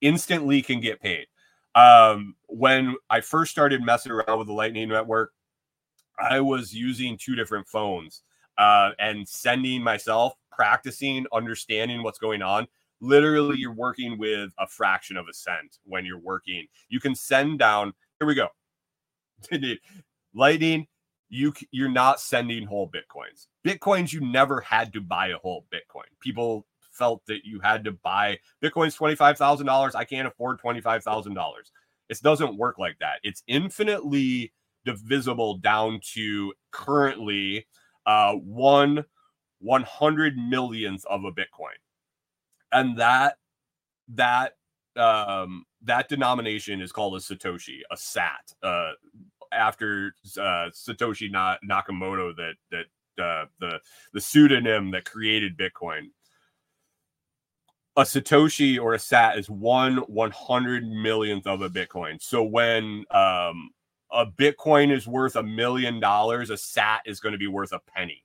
instantly can get paid. Um, when i first started messing around with the lightning network i was using two different phones uh, and sending myself practicing understanding what's going on. Literally you're working with a fraction of a cent when you're working. You can send down here we go. [LAUGHS] Lightning you you're not sending whole bitcoins. Bitcoins you never had to buy a whole bitcoin. People felt that you had to buy bitcoins $25,000. I can't afford $25,000. It doesn't work like that. It's infinitely divisible down to currently uh, one one hundred millionth of a Bitcoin, and that that um, that denomination is called a Satoshi, a Sat. Uh, after uh, Satoshi Na- Nakamoto that that uh, the the pseudonym that created Bitcoin. A Satoshi or a Sat is one one hundred millionth of a Bitcoin. So when um, a Bitcoin is worth a million dollars, a Sat is going to be worth a penny.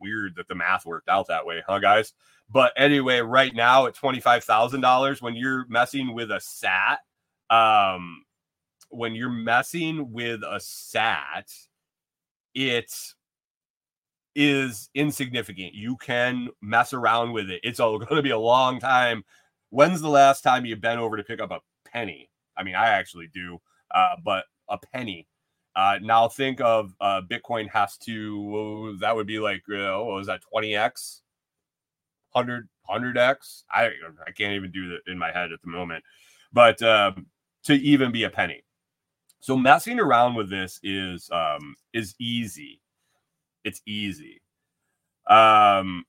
Weird that the math worked out that way, huh, guys? But anyway, right now at twenty five thousand dollars, when you're messing with a Sat, um, when you're messing with a sat, it is insignificant. You can mess around with it. It's all [LAUGHS] going to be a long time. When's the last time you've been over to pick up a penny? I mean, I actually do, uh, but a penny. Uh, now think of uh, Bitcoin has to, that would be like, uh, what was that, 20x? 100, 100x? I, I can't even do that in my head at the moment. But um, to even be a penny. So messing around with this is um, is easy. It's easy. Um,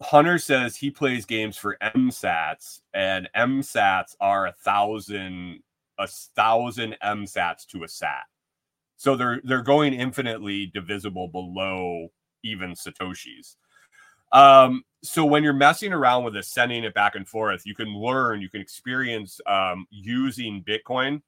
Hunter says he plays games for MSATs, and MSATs are a thousand a thousand MSATs to a SAT. So they're they're going infinitely divisible below even Satoshis. Um, so when you're messing around with this, sending it back and forth, you can learn, you can experience um, using Bitcoin.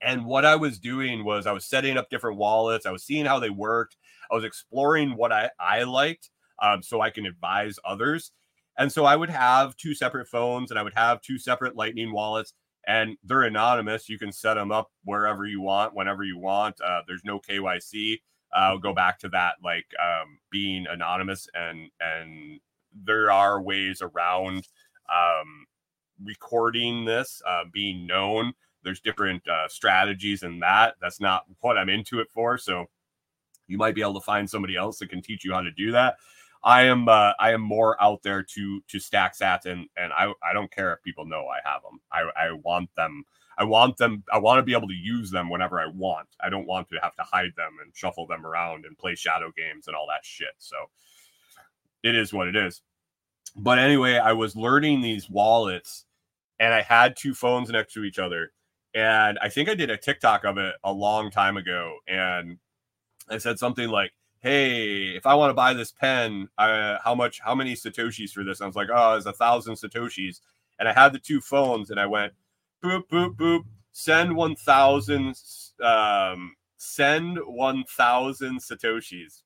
And what I was doing was I was setting up different wallets. I was seeing how they worked. I was exploring what I, I liked um, so I can advise others. And so I would have two separate phones and I would have two separate Lightning wallets, and they're anonymous. You can set them up wherever you want, whenever you want. Uh, there's no KYC. I'll go back to that, like um, being anonymous, and and there are ways around um, recording this, uh, being known. There's different uh, strategies in that. That's not what I'm into it for. So you might be able to find somebody else that can teach you how to do that. I am uh, I am more out there to to stack sats and and I I don't care if people know I have them. I I want them. I want them. I want to be able to use them whenever I want. I don't want to have to hide them and shuffle them around and play shadow games and all that shit. So it is what it is. But anyway, I was learning these wallets and I had two phones next to each other. And I think I did a TikTok of it a long time ago. And I said something like, hey, if I want to buy this pen, how much, how many Satoshis for this? And I was like, oh, it's a thousand Satoshis. And I had the two phones and I went, boop, boop, boop, send 1,000, um, send 1,000 Satoshis.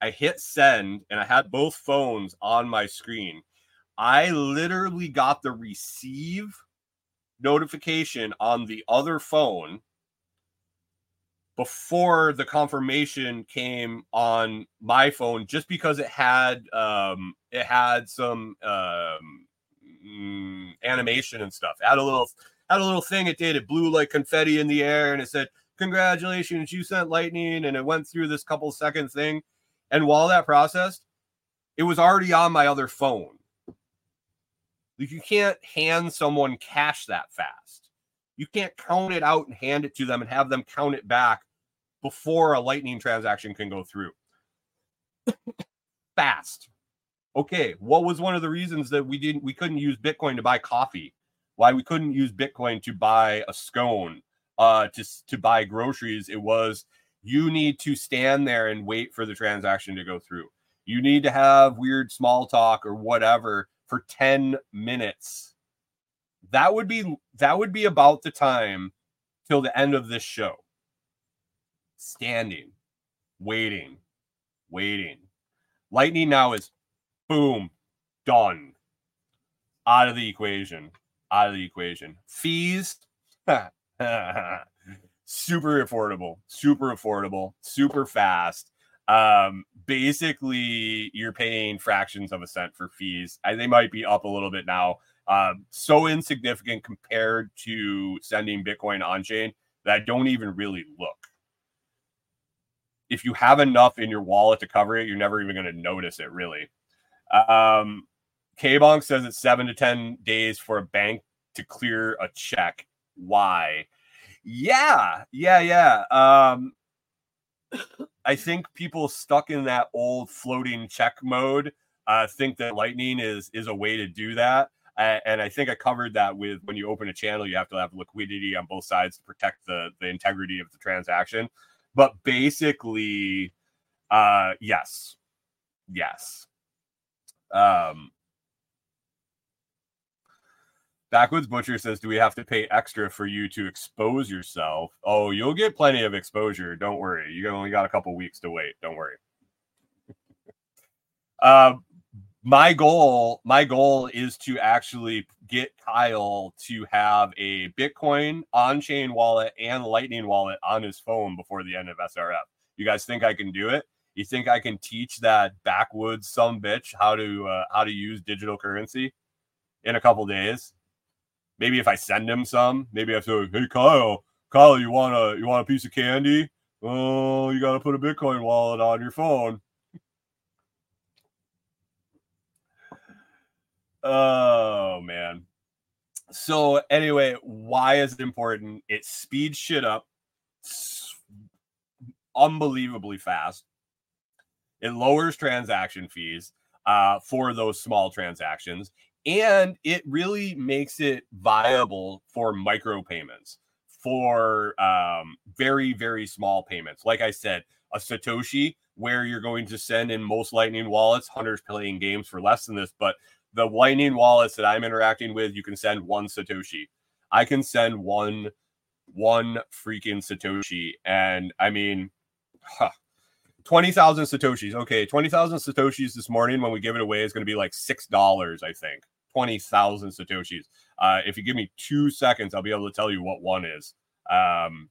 I hit send and I had both phones on my screen. I literally got the receive notification on the other phone before the confirmation came on my phone just because it had um it had some um mm, animation and stuff. Had a little had a little thing it did. It blew like confetti in the air and it said, Congratulations, you sent lightning, and it went through this couple second thing. And while that processed, it was already on my other phone. You can't hand someone cash that fast. You can't count it out and hand it to them and have them count it back before a lightning transaction can go through. fast. Okay, what was one of the reasons that we didn't we couldn't use Bitcoin to buy coffee? Why we couldn't use Bitcoin to buy a scone, uh to to buy groceries? It was you need to stand there and wait for the transaction to go through. You need to have weird small talk or whatever for 10 minutes. That would be that would be about the time till the end of this show. Standing, waiting, waiting. Lightning now is boom, done. Out of the equation. Out of the equation. Fees. [LAUGHS] super affordable, super affordable, super fast. Um, basically, you're paying fractions of a cent for fees. I, they might be up a little bit now. Um, so insignificant compared to sending Bitcoin on chain that I don't even really look. If you have enough in your wallet to cover it, you're never even going to notice it, really. Um, K-Bonk says it's seven to 10 days for a bank to clear a check. Why? Yeah, yeah, yeah. Um, I think people stuck in that old floating check mode uh, think that Lightning is is a way to do that. Uh, and I think I covered that with when you open a channel, you have to have liquidity on both sides to protect the the integrity of the transaction. But basically, uh, yes, yes. Um, Backwoods Butcher says, Do we have to pay extra for you to expose yourself? Oh, you'll get plenty of exposure. Don't worry. You only got a couple weeks to wait. Don't worry. [LAUGHS] uh, my goal, my goal is to actually get Kyle to have a Bitcoin on-chain wallet and Lightning wallet on his phone before the end of SRF. You guys think I can do it? You think I can teach that backwoods some bitch how to uh, how to use digital currency in a couple days? Maybe if I send him some, maybe I say, hey Kyle, Kyle, you want a you want a piece of candy? Oh, you got to put a Bitcoin wallet on your phone. oh man. So anyway, why is it important? It speeds shit up unbelievably fast. It lowers transaction fees uh, for those small transactions and it really makes it viable for micro payments for um, very very small payments like i said a satoshi where you're going to send in most Lightning wallets. Hunter's playing games for less than this, but the Lightning wallets that I'm interacting with, you can send one Satoshi. I can send one one freaking Satoshi. And I mean, huh, 20,000 Satoshis. Okay, 20,000 Satoshis this morning when we give it away is going to be like $6, I think. 20,000 Satoshis. Uh, if you give me two seconds, I'll be able to tell you what one is. Um,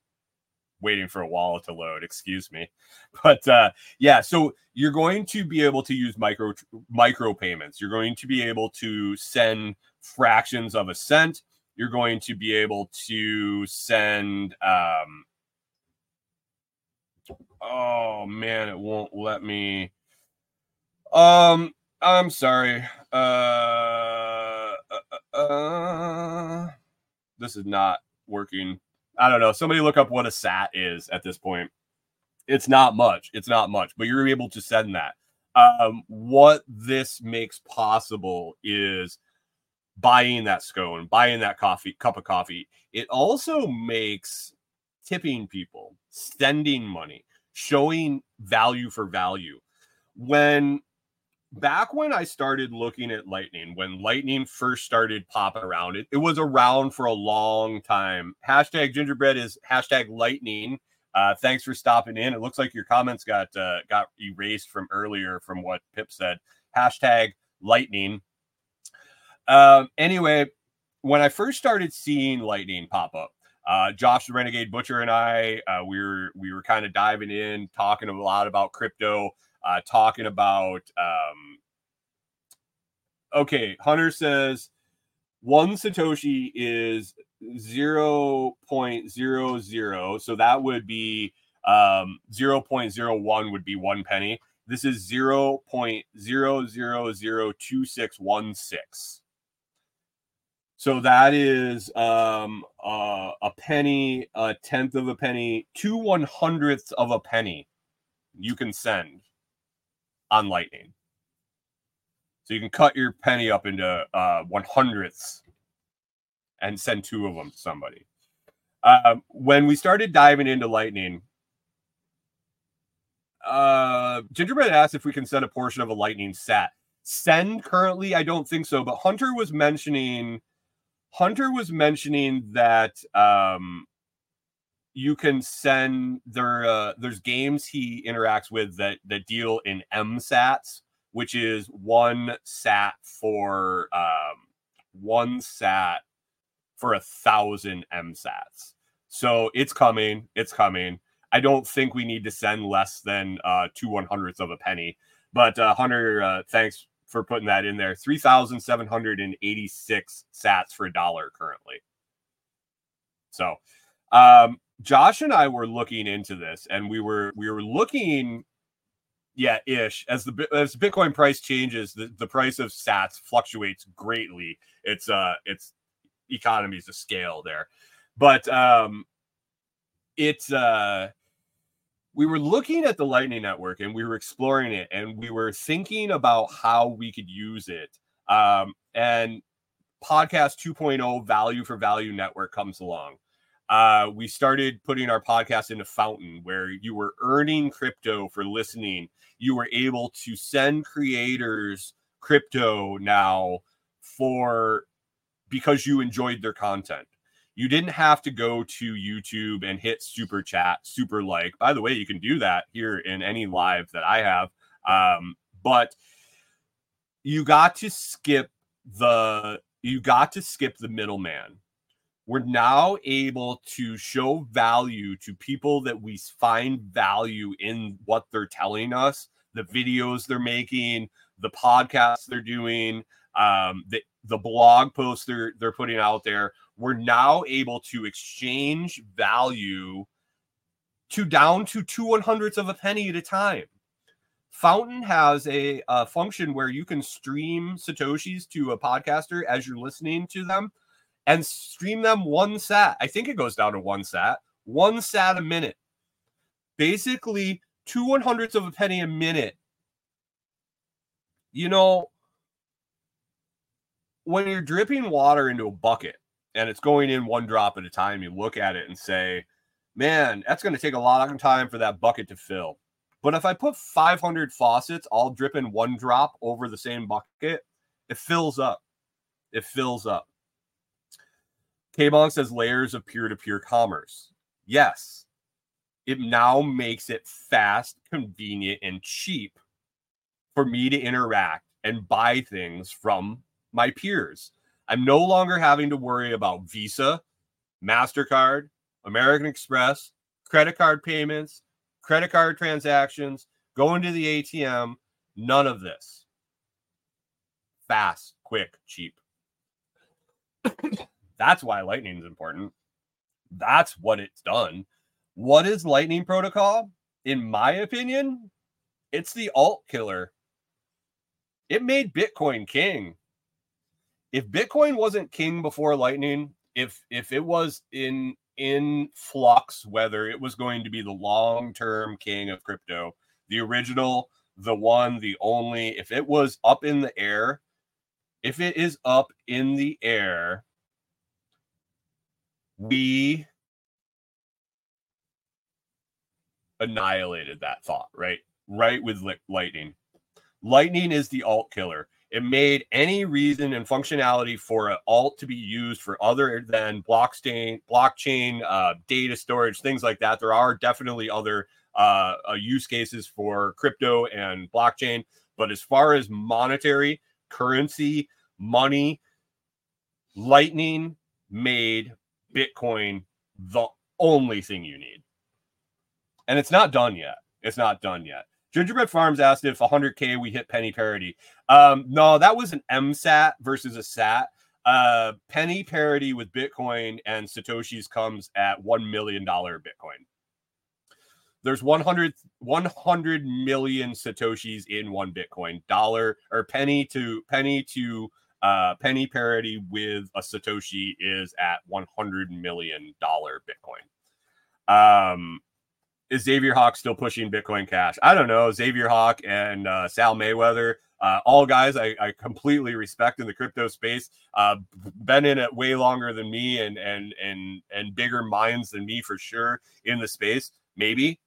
waiting for a wallet to load, excuse me. [LAUGHS] But uh, yeah, so you're going to be able to use micro micro payments. You're going to be able to send fractions of a cent you're going to be able to send um oh man it won't let me. Um i'm sorry. Uh, uh, uh this is not working. I don't know. Somebody look up what a sat is at this point. It's not much. It's not much but you're able to send that. Um what this makes possible is buying that scone, buying that coffee, cup of coffee. It also makes tipping people, sending money, showing value for value. When back when I started looking at Lightning, when Lightning first started popping around, it, it was around for a long time. Hashtag gingerbread is hashtag lightning. Uh, thanks for stopping in. It looks like your comments got uh, got erased from earlier from what Pip said. Hashtag lightning. Um, anyway, when I first started seeing Lightning pop up, uh, Josh the Renegade Butcher and I, uh, we were we were kind of diving in, talking a lot about crypto, uh, talking about. Um, okay, Hunter says one satoshi is zero point zero zero, so that would be um, zero point zero one would be one penny. This is zero point zero zero zero two six one six. So that is um, uh, a penny, a tenth of a penny, two one hundredths of a penny you can send on Lightning. So you can cut your penny up into uh, one hundredths and send two of them to somebody. Uh, when we started diving into Lightning, uh, Gingerbread asked if we can send a portion of a Lightning set. Send currently, I don't think so, but Hunter was mentioning Hunter was mentioning that um, you can send there. Uh, there's games he interacts with that that deal in MSATs, which is one sat for um, one sat for a thousand MSATs. So it's coming. It's coming. I don't think we need to send less than uh, two one hundredths of a penny. But uh, Hunter, uh, thanks for putting that in there. 3,786 sats for a dollar currently. So, um, Josh and I were looking into this and we were we were looking yeah, ish. As the as Bitcoin price changes, the, the price of sats fluctuates greatly. It's uh it's economies of scale there. But um it's uh we were looking at the Lightning Network and we were exploring it and we were thinking about how we could use it. Um, and podcast 2.0 value for value network comes along. Uh, we started putting our podcast in a Fountain, where you were earning crypto for listening. You were able to send creators crypto now for because you enjoyed their content. You didn't have to go to YouTube and hit super chat, super like. By the way, you can do that here in any live that I have. Um, but you got to skip the you got to skip the middleman. We're now able to show value to people that we find value in what they're telling us, the videos they're making, the podcasts they're doing, um, the the blog posts they're they're putting out there we're now able to exchange value to down to two one hundredths of a penny at a time. Fountain has a, a, function where you can stream satoshis to a podcaster as you're listening to them, and stream them one sat. I think it goes down to one sat, one sat a minute. Basically, two one hundredths of a penny a minute. You know, when you're dripping water into a bucket and it's going in one drop at a time, you look at it and say, man, that's going to take a lot of time for that bucket to fill. But if I put 500 faucets all dripping one drop over the same bucket, it fills up. It fills up. K-Bonk says layers of peer-to-peer commerce. Yes. It now makes it fast, convenient, and cheap for me to interact and buy things from my peers. I'm no longer having to worry about Visa, MasterCard, American Express, credit card payments, credit card transactions, going to the ATM, none of this. Fast, quick, cheap. [COUGHS] That's why Lightning is important. That's what it's done. What is Lightning Protocol? In my opinion, it's the alt killer. It made Bitcoin king. If Bitcoin wasn't king before Lightning, if if it was in in flux whether it was going to be the long-term king of crypto, the original, the one, the only, if it was up in the air, if it is up in the air, we annihilated that thought, right? Right with lightning. Lightning is the alt killer. It made any reason and functionality for an alt to be used for other than blockchain, blockchain, uh, data storage, things like that. There are definitely other uh, uh, use cases for crypto and blockchain, but as far as monetary, currency, money, Lightning made Bitcoin the only thing you need. And it's not done yet. It's not done yet. Gingerbread Farms asked if 100K we hit penny parity. Um, no, that was an MSAT versus a SAT. Uh, penny parity with Bitcoin and Satoshis comes at $1 million Bitcoin. There's 100, 100 million Satoshis in one Bitcoin. Dollar or penny to penny to uh, penny parity with a Satoshi is at 100 million dollar Bitcoin. Um, is Xavier Hawk still pushing Bitcoin Cash? I don't know. Xavier Hawk and uh, Sal Mayweather, uh, all guys I, I, completely respect in the crypto space. Uh, been in it way longer than me and and and and bigger minds than me for sure in the space. Maybe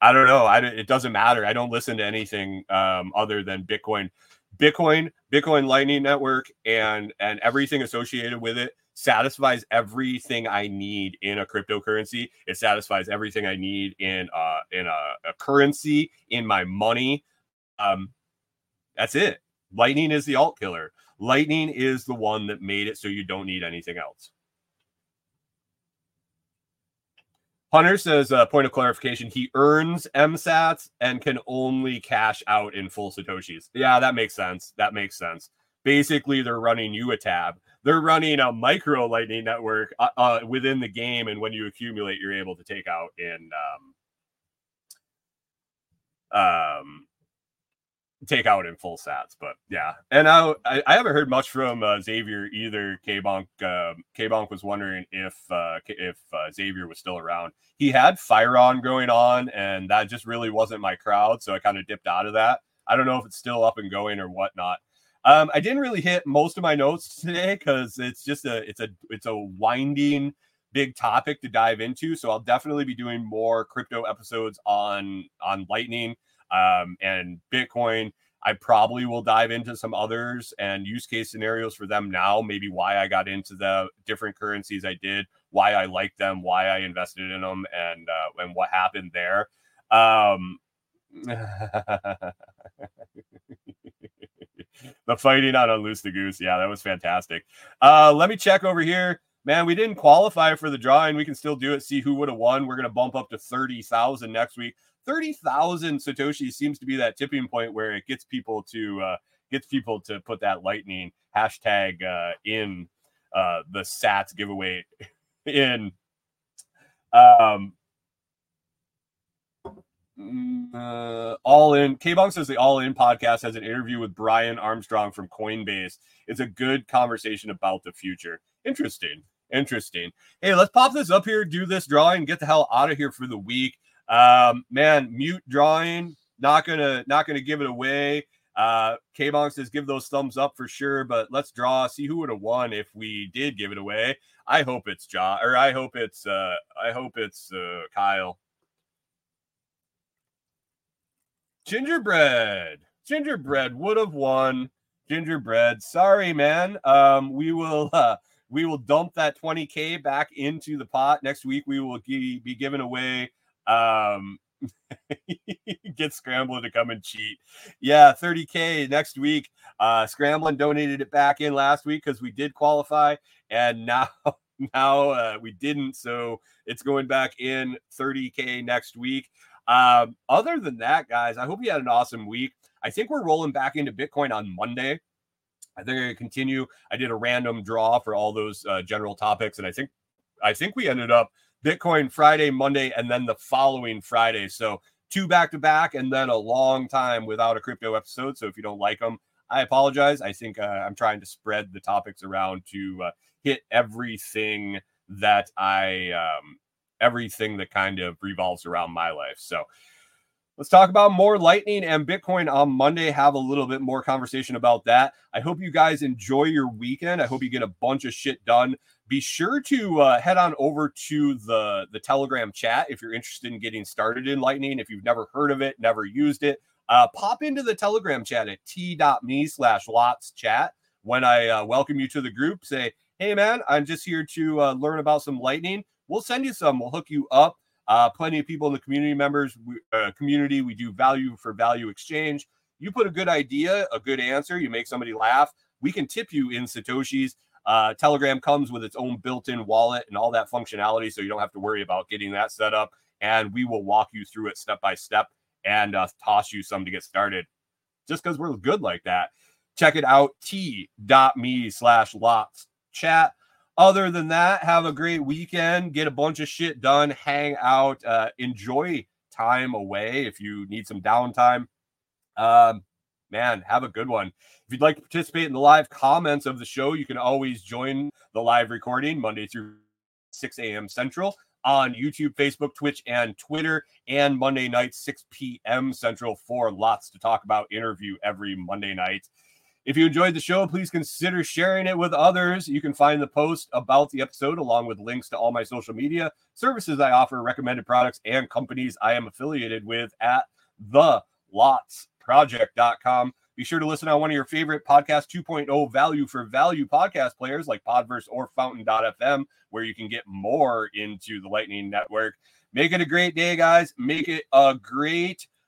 I don't know. I it doesn't matter. I don't listen to anything um, other than Bitcoin, Bitcoin, Bitcoin Lightning Network, and and everything associated with it satisfies everything I need in a cryptocurrency. It satisfies everything I need in uh in a, a currency, in my money. Um, that's it. Lightning is the alt killer. Lightning is the one that made it so you don't need anything else. Hunter says, uh, point of clarification, he earns MSATs and can only cash out in full Satoshis. Yeah, that makes sense. That makes sense. Basically, they're running you a tab they're running a micro lightning network uh, uh, within the game, and when you accumulate, you're able to take out in um, um take out in full sats. But yeah, and I I, haven't heard much from uh, Xavier either. K Bonk uh, K Bonk was wondering if uh, if uh, Xavier was still around. He had Fire on going on, and that just really wasn't my crowd, so I kind of dipped out of that. I don't know if it's still up and going or whatnot. Um, I didn't really hit most of my notes today because it's just a it's a it's a winding big topic to dive into. So I'll definitely be doing more crypto episodes on on Lightning um, and Bitcoin. I probably will dive into some others and use case scenarios for them now. Maybe why I got into the different currencies I did, why I like them, why I invested in them, and uh, and what happened there. Um, [LAUGHS] [LAUGHS] the fighting on Unloose the Goose. Yeah, that was fantastic. Uh, let me check over here. Man, we didn't qualify for the drawing. We can still do it. See who would have won. We're going to bump up to 30,000 next week. 30,000 Satoshi seems to be that tipping point where it gets people to uh, gets people to put that lightning hashtag uh, in uh, the Sats giveaway [LAUGHS] in. Um, uh, all in K Bonk says the All In podcast has an interview with Brian Armstrong from Coinbase. It's a good conversation about the future. Interesting. Interesting. Hey, let's pop this up here, do this drawing, get the hell out of here for the week. Um, man, mute drawing, not gonna not gonna give it away. Uh K Bonk says give those thumbs up for sure, but let's draw, see who would have won if we did give it away. I hope it's Ja or I hope it's uh I hope it's uh Kyle. Gingerbread. Gingerbread would have won. Gingerbread. Sorry, man. Um, we will [LAUGHS] uh we will dump that 20k back into the pot. Next week we will be giving away um [LAUGHS] get scrambling to come and cheat. Yeah, 30k next week. Uh scrambling donated it back in last week because we did qualify, and [LAUGHS] now now uh, we didn't. So it's going back in 30k next week. Um, other than that, guys, I hope you had an awesome week. I think we're rolling back into Bitcoin on Monday. I think I continue. I did a random draw for all those uh, general topics, and I think I think we ended up Bitcoin Friday, Monday, and then the following Friday. So two back to back, and then a long time without a crypto episode. So if you don't like them, I apologize. I think uh, I'm trying to spread the topics around to uh, hit everything that I um, everything that kind of revolves around my life. So let's talk about more Lightning and Bitcoin on Monday. Have a little bit more conversation about that. I hope you guys enjoy your weekend. I hope you get a bunch of shit done. Be sure to uh, head on over to the the Telegram chat if you're interested in getting started in Lightning. If you've never heard of it, never used it, uh, pop into the Telegram chat at t.me slash lots chat. When I uh, welcome you to the group, say, hey man, I'm just here to uh, learn about some Lightning. We'll send you some. We'll hook you up. Uh, plenty of people in the community members we, uh, community. We do value for value exchange. You put a good idea, a good answer. You make somebody laugh. We can tip you in satoshis. Uh, Telegram comes with its own built-in wallet and all that functionality, so you don't have to worry about getting that set up. And we will walk you through it step by step and uh, toss you some to get started. Just because we're good like that. Check it out, t.me slash lots chat. Other than that, have a great weekend. Get a bunch of shit done. Hang out. Uh, enjoy time away if you need some downtime. Um, man, have a good one. If you'd like to participate in the live comments of the show, you can always join the live recording Monday through 6 a.m. Central on YouTube, Facebook, Twitch, and Twitter, and Monday night, 6 p.m. Central for lots to talk about interview every Monday night. If you enjoyed the show, please consider sharing it with others. You can find the post about the episode along with links to all my social media services I offer, recommended products, and companies I am affiliated with at thelotsproject.com. Be sure to listen on one of your favorite podcast 2.0 value for value podcast players like Podverse or Fountain.fm, where you can get more into the Lightning Network. Make it a great day, guys. Make it a great